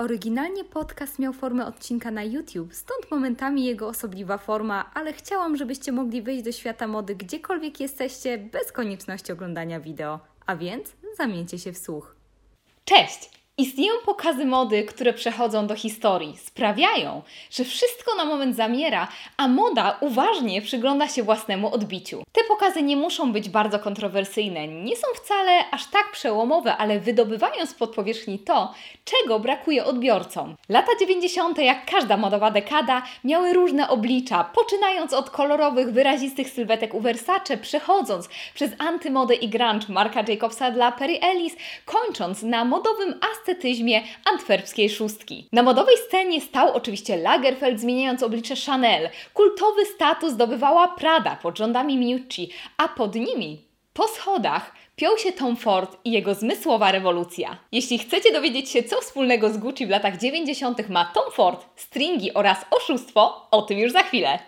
Oryginalnie podcast miał formę odcinka na YouTube, stąd momentami jego osobliwa forma, ale chciałam, żebyście mogli wejść do świata mody gdziekolwiek jesteście, bez konieczności oglądania wideo. A więc zamieńcie się w słuch. Cześć! Istnieją pokazy mody, które przechodzą do historii. Sprawiają, że wszystko na moment zamiera, a moda uważnie przygląda się własnemu odbiciu. Te pokazy nie muszą być bardzo kontrowersyjne, nie są wcale aż tak przełomowe, ale wydobywają spod powierzchni to, czego brakuje odbiorcom. Lata 90., jak każda modowa dekada, miały różne oblicza, poczynając od kolorowych, wyrazistych sylwetek u Versace, przechodząc przez antymodę i grunge Marka Jacobsa dla Perry Ellis, kończąc na modowym ascetyzmie antwerpskiej szóstki. Na modowej scenie stał oczywiście Lagerfeld, zmieniając oblicze Chanel. Kultowy status zdobywała Prada pod rządami Miucci, a pod nimi, po schodach, piął się Tom Ford i jego zmysłowa rewolucja. Jeśli chcecie dowiedzieć się, co wspólnego z Gucci w latach 90. ma Tom Ford, stringi oraz oszustwo, o tym już za chwilę.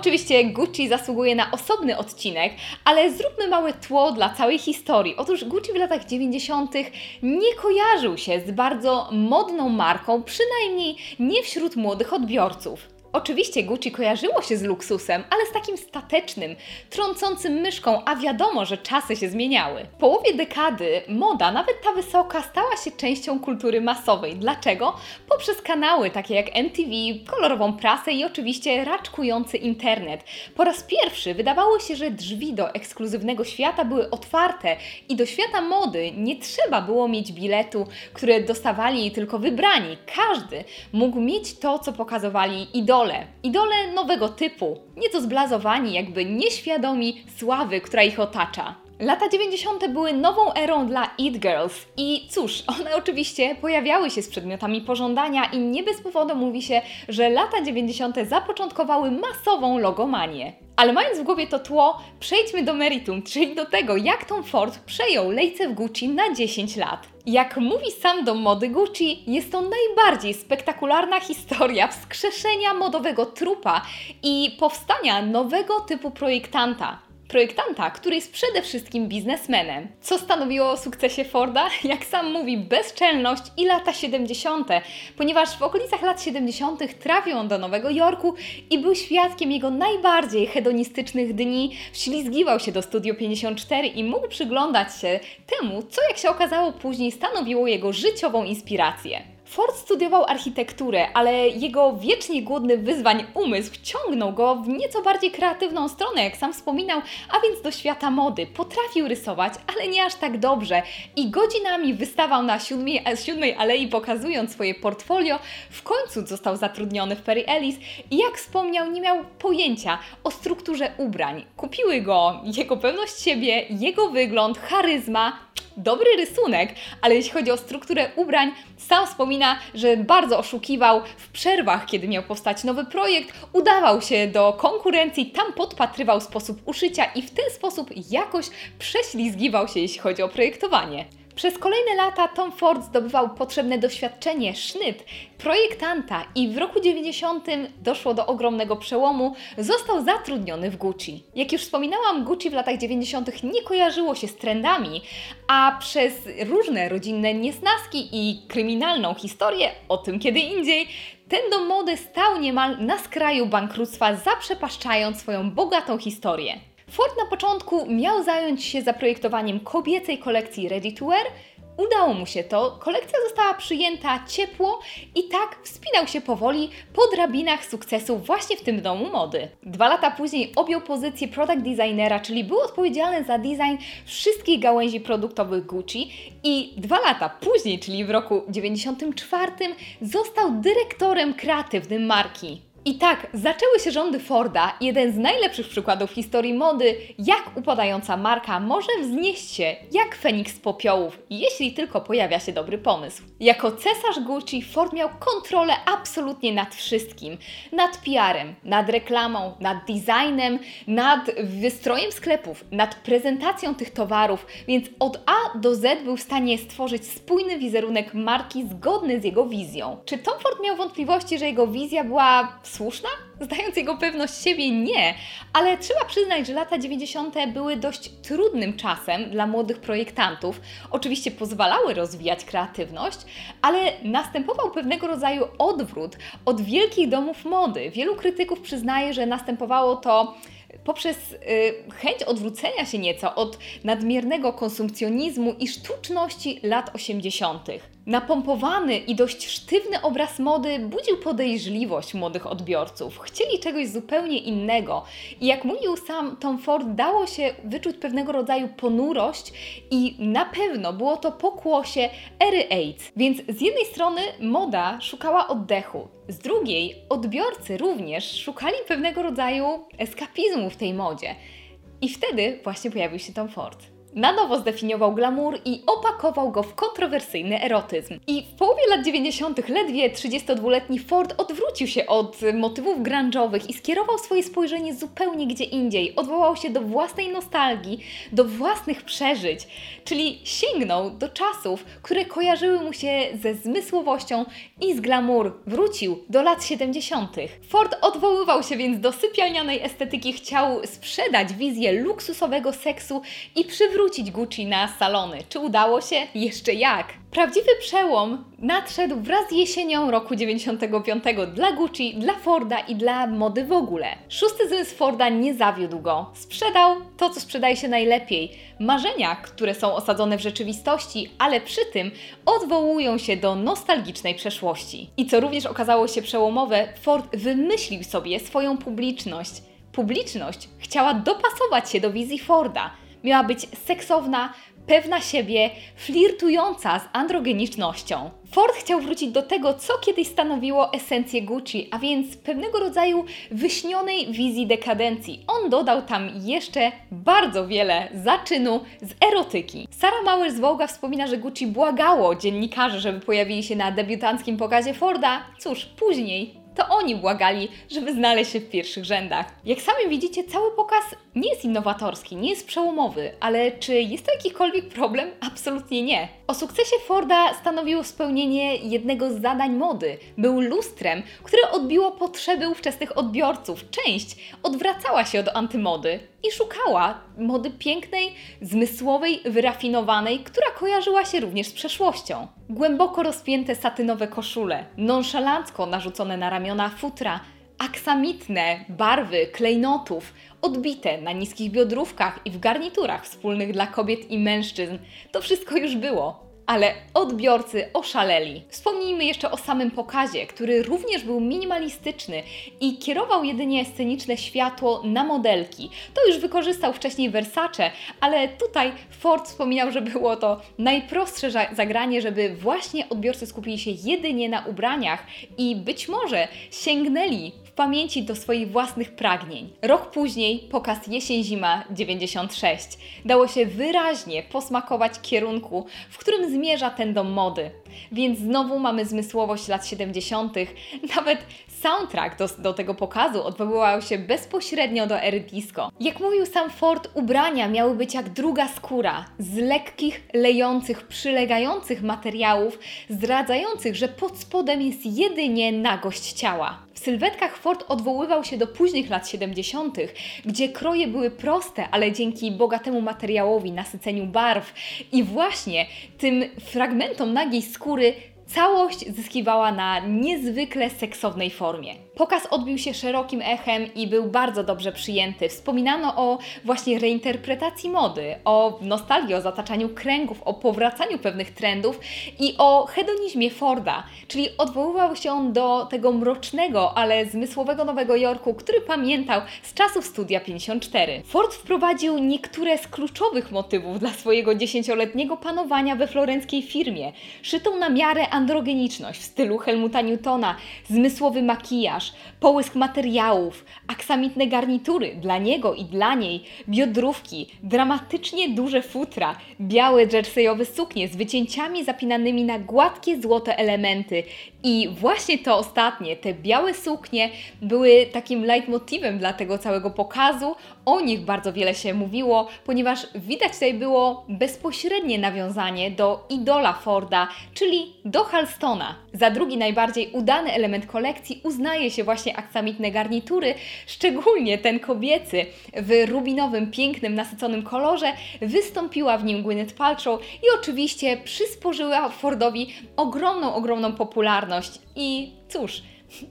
Oczywiście Gucci zasługuje na osobny odcinek, ale zróbmy małe tło dla całej historii. Otóż Gucci w latach 90. nie kojarzył się z bardzo modną marką, przynajmniej nie wśród młodych odbiorców. Oczywiście Gucci kojarzyło się z luksusem, ale z takim statecznym, trącącym myszką, a wiadomo, że czasy się zmieniały. W połowie dekady moda, nawet ta wysoka, stała się częścią kultury masowej. Dlaczego? Poprzez kanały takie jak MTV, kolorową prasę i oczywiście raczkujący internet. Po raz pierwszy wydawało się, że drzwi do ekskluzywnego świata były otwarte i do świata mody nie trzeba było mieć biletu, które dostawali tylko wybrani. Każdy mógł mieć to, co pokazowali idole idole. Idole nowego typu, nieco zblazowani, jakby nieświadomi sławy, która ich otacza. Lata 90. były nową erą dla It Girls i cóż, one oczywiście pojawiały się z przedmiotami pożądania i nie bez powodu mówi się, że lata 90. zapoczątkowały masową logomanię. Ale mając w głowie to tło, przejdźmy do meritum, czyli do tego, jak Tom Ford przejął lejce w Gucci na 10 lat. Jak mówi sam dom mody Gucci, jest to najbardziej spektakularna historia wskrzeszenia modowego trupa i powstania nowego typu projektanta projektanta, który jest przede wszystkim biznesmenem. Co stanowiło o sukcesie Forda? Jak sam mówi, bezczelność i lata 70., ponieważ w okolicach lat 70. trafił on do Nowego Jorku i był świadkiem jego najbardziej hedonistycznych dni, wślizgiwał się do Studio 54 i mógł przyglądać się temu, co jak się okazało później stanowiło jego życiową inspirację. Ford studiował architekturę, ale jego wiecznie głodny wyzwań umysł wciągnął go w nieco bardziej kreatywną stronę, jak sam wspominał, a więc do świata mody. Potrafił rysować, ale nie aż tak dobrze i godzinami wystawał na siódmej, siódmej alei pokazując swoje portfolio. W końcu został zatrudniony w Perry Ellis i jak wspomniał, nie miał pojęcia o strukturze ubrań. Kupiły go jego pewność siebie, jego wygląd, charyzma, dobry rysunek, ale jeśli chodzi o strukturę ubrań, sam wspomina, że bardzo oszukiwał w przerwach, kiedy miał powstać nowy projekt, udawał się do konkurencji, tam podpatrywał sposób uszycia i w ten sposób jakoś prześlizgiwał się, jeśli chodzi o projektowanie. Przez kolejne lata Tom Ford zdobywał potrzebne doświadczenie, sznyt, projektanta i w roku 90 doszło do ogromnego przełomu, został zatrudniony w Gucci. Jak już wspominałam, Gucci w latach 90 nie kojarzyło się z trendami, a przez różne rodzinne niesnaski i kryminalną historię, o tym kiedy indziej, ten dom mody stał niemal na skraju bankructwa, zaprzepaszczając swoją bogatą historię. Ford na początku miał zająć się zaprojektowaniem kobiecej kolekcji Ready to Wear. Udało mu się to, kolekcja została przyjęta ciepło i tak wspinał się powoli po drabinach sukcesu właśnie w tym domu mody. Dwa lata później objął pozycję product designera, czyli był odpowiedzialny za design wszystkich gałęzi produktowych Gucci i dwa lata później, czyli w roku 94, został dyrektorem kreatywnym marki. I tak, zaczęły się rządy Forda, jeden z najlepszych przykładów historii mody, jak upadająca marka może wznieść się jak Feniks z popiołów, jeśli tylko pojawia się dobry pomysł. Jako cesarz Gucci Ford miał kontrolę absolutnie nad wszystkim. Nad PR-em, nad reklamą, nad designem, nad wystrojem sklepów, nad prezentacją tych towarów, więc od A do Z był w stanie stworzyć spójny wizerunek marki zgodny z jego wizją. Czy Tom Ford miał wątpliwości, że jego wizja była słuszna? Zdając jego pewność siebie, nie, ale trzeba przyznać, że lata 90. były dość trudnym czasem dla młodych projektantów. Oczywiście pozwalały rozwijać kreatywność, ale następował pewnego rodzaju odwrót od wielkich domów mody. Wielu krytyków przyznaje, że następowało to poprzez y, chęć odwrócenia się nieco od nadmiernego konsumpcjonizmu i sztuczności lat 80. Napompowany i dość sztywny obraz mody budził podejrzliwość młodych odbiorców. Chcieli czegoś zupełnie innego. I jak mówił sam Tom Ford, dało się wyczuć pewnego rodzaju ponurość i na pewno było to pokłosie ery AIDS. Więc z jednej strony moda szukała oddechu, z drugiej odbiorcy również szukali pewnego rodzaju eskapizmu w tej modzie. I wtedy właśnie pojawił się Tom Ford. Na nowo zdefiniował glamour i opakował go w kontrowersyjny erotyzm. I w połowie lat 90. ledwie 32-letni Ford odwrócił się od motywów grunge'owych i skierował swoje spojrzenie zupełnie gdzie indziej. Odwołał się do własnej nostalgii, do własnych przeżyć, czyli sięgnął do czasów, które kojarzyły mu się ze zmysłowością i z glamour. Wrócił do lat 70. Ford odwoływał się więc do sypialnianej estetyki, chciał sprzedać wizję luksusowego seksu i przywrócić przywrócić Gucci na salony. Czy udało się? Jeszcze jak! Prawdziwy przełom nadszedł wraz z jesienią roku 95 dla Gucci, dla Forda i dla mody w ogóle. Szósty zmysł Forda nie zawiódł go. Sprzedał to, co sprzedaje się najlepiej. Marzenia, które są osadzone w rzeczywistości, ale przy tym odwołują się do nostalgicznej przeszłości. I co również okazało się przełomowe, Ford wymyślił sobie swoją publiczność. Publiczność chciała dopasować się do wizji Forda miała być seksowna, pewna siebie, flirtująca z androgenicznością. Ford chciał wrócić do tego, co kiedyś stanowiło esencję Gucci, a więc pewnego rodzaju wyśnionej wizji dekadencji. On dodał tam jeszcze bardzo wiele zaczynu z erotyki. Sara Mauer z Vogue wspomina, że Gucci błagało dziennikarzy, żeby pojawili się na debiutanckim pokazie Forda. Cóż, później to oni błagali, żeby znaleźć się w pierwszych rzędach. Jak sami widzicie, cały pokaz nie jest innowatorski, nie jest przełomowy, ale czy jest to jakikolwiek problem? Absolutnie nie. O sukcesie Forda stanowiło spełnienie jednego z zadań mody. Był lustrem, które odbiło potrzeby ówczesnych odbiorców. Część odwracała się od antymody i szukała mody pięknej, zmysłowej, wyrafinowanej, która kojarzyła się również z przeszłością. Głęboko rozpięte satynowe koszule, nonszalancko narzucone na ramiona futra, aksamitne barwy klejnotów, odbite na niskich biodrówkach i w garniturach wspólnych dla kobiet i mężczyzn. To wszystko już było ale odbiorcy oszaleli. Wspomnijmy jeszcze o samym pokazie, który również był minimalistyczny i kierował jedynie sceniczne światło na modelki. To już wykorzystał wcześniej Versace, ale tutaj Ford wspominał, że było to najprostsze zagranie, żeby właśnie odbiorcy skupili się jedynie na ubraniach i być może sięgnęli pamięci do swoich własnych pragnień. Rok później pokaz jesień-zima 96 dało się wyraźnie posmakować kierunku, w którym zmierza ten dom mody. Więc znowu mamy zmysłowość lat 70. Nawet soundtrack do, do tego pokazu odwoływał się bezpośrednio do ery disco. Jak mówił sam Ford, ubrania miały być jak druga skóra, z lekkich, lejących, przylegających materiałów, zdradzających, że pod spodem jest jedynie nagość ciała. W sylwetkach Ford odwoływał się do późnych lat 70., gdzie kroje były proste, ale dzięki bogatemu materiałowi, nasyceniu barw i właśnie tym fragmentom nagiej skóry całość zyskiwała na niezwykle seksownej formie. Pokaz odbił się szerokim echem i był bardzo dobrze przyjęty. Wspominano o właśnie reinterpretacji mody, o nostalgii, o zataczaniu kręgów, o powracaniu pewnych trendów i o hedonizmie Forda, czyli odwoływał się on do tego mrocznego, ale zmysłowego Nowego Jorku, który pamiętał z czasów Studia 54. Ford wprowadził niektóre z kluczowych motywów dla swojego dziesięcioletniego panowania we florenckiej firmie, szytą na miarę androgeniczność w stylu Helmuta Newtona, zmysłowy makijaż, połysk materiałów, aksamitne garnitury dla niego i dla niej, biodrówki, dramatycznie duże futra, białe jerseyowe suknie z wycięciami zapinanymi na gładkie złote elementy. I właśnie to ostatnie, te białe suknie były takim leitmotivem dla tego całego pokazu. O nich bardzo wiele się mówiło, ponieważ widać tutaj było bezpośrednie nawiązanie do idola Forda, czyli do Halstona. Za drugi najbardziej udany element kolekcji uznaje się właśnie aksamitne garnitury, szczególnie ten kobiecy w rubinowym, pięknym, nasyconym kolorze. Wystąpiła w nim Gwyneth Paltrow i oczywiście przysporzyła Fordowi ogromną, ogromną popularność. I cóż,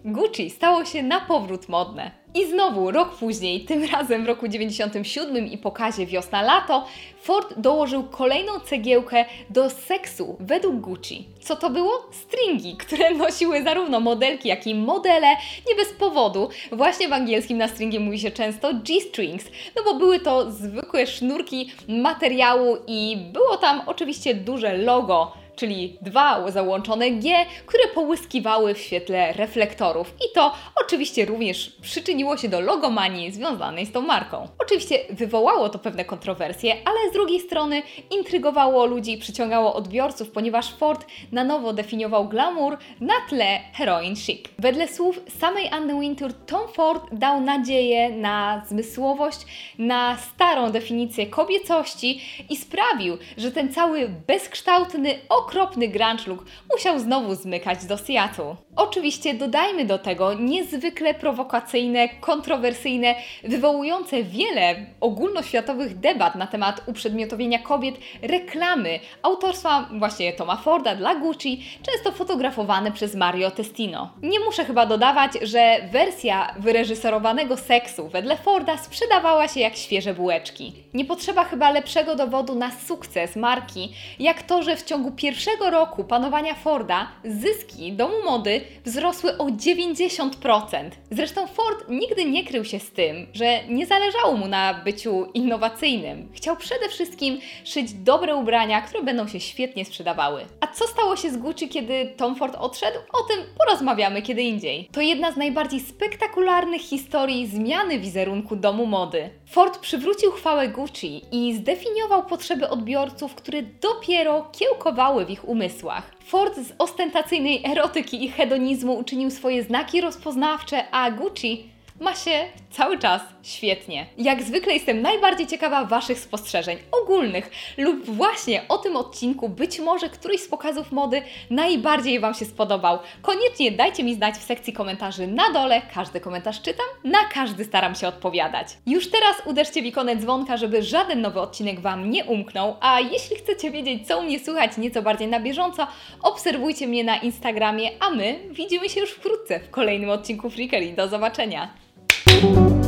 Gucci stało się na powrót modne. I znowu, rok później, tym razem w roku 97 i pokazie wiosna-lato, Ford dołożył kolejną cegiełkę do seksu według Gucci. Co to było? Stringi, które nosiły zarówno modelki, jak i modele, nie bez powodu. Właśnie w angielskim na stringie mówi się często G-strings, no bo były to zwykłe sznurki materiału i było tam oczywiście duże logo czyli dwa załączone G, które połyskiwały w świetle reflektorów. I to oczywiście również przyczyniło się do logomanii związanej z tą marką. Oczywiście wywołało to pewne kontrowersje, ale z drugiej strony intrygowało ludzi, przyciągało odbiorców, ponieważ Ford na nowo definiował glamour na tle heroin chic. Wedle słów samej Anny Wintour, Tom Ford dał nadzieję na zmysłowość, na starą definicję kobiecości i sprawił, że ten cały bezkształtny, okropny grunge look musiał znowu zmykać do Seattle. Oczywiście dodajmy do tego niezwykle prowokacyjne, kontrowersyjne, wywołujące wiele ogólnoświatowych debat na temat uprzedmiotowienia kobiet reklamy autorstwa właśnie Toma Forda dla Gucci, często fotografowane przez Mario Testino. Nie muszę chyba dodawać, że wersja wyreżyserowanego seksu wedle Forda sprzedawała się jak świeże bułeczki. Nie potrzeba chyba lepszego dowodu na sukces marki, jak to, że w ciągu pierwszego roku panowania Forda zyski domu mody wzrosły o 90%. Zresztą Ford nigdy nie krył się z tym, że nie zależało mu na byciu innowacyjnym. Chciał przede wszystkim szyć dobre ubrania, które będą się świetnie sprzedawały. A co stało się z Gucci, kiedy Tom Ford odszedł? O tym porozmawiamy kiedy indziej. To jedna z najbardziej spektakularnych historii zmiany wizerunku domu mody. Ford przywrócił chwałę Gucci i zdefiniował potrzeby odbiorców, które dopiero kiełkowały w ich umysłach. Ford z ostentacyjnej erotyki i hedonizmu uczynił swoje znaki rozpoznawcze, a Gucci ma się cały czas świetnie. Jak zwykle jestem najbardziej ciekawa Waszych spostrzeżeń ogólnych lub właśnie o tym odcinku, być może któryś z pokazów mody najbardziej Wam się spodobał. Koniecznie dajcie mi znać w sekcji komentarzy na dole, każdy komentarz czytam, na każdy staram się odpowiadać. Już teraz uderzcie w ikonę dzwonka, żeby żaden nowy odcinek Wam nie umknął, a jeśli chcecie wiedzieć, co u mnie słychać nieco bardziej na bieżąco, obserwujcie mnie na Instagramie, a my widzimy się już wkrótce w kolejnym odcinku Freakery. Do zobaczenia! Thank you.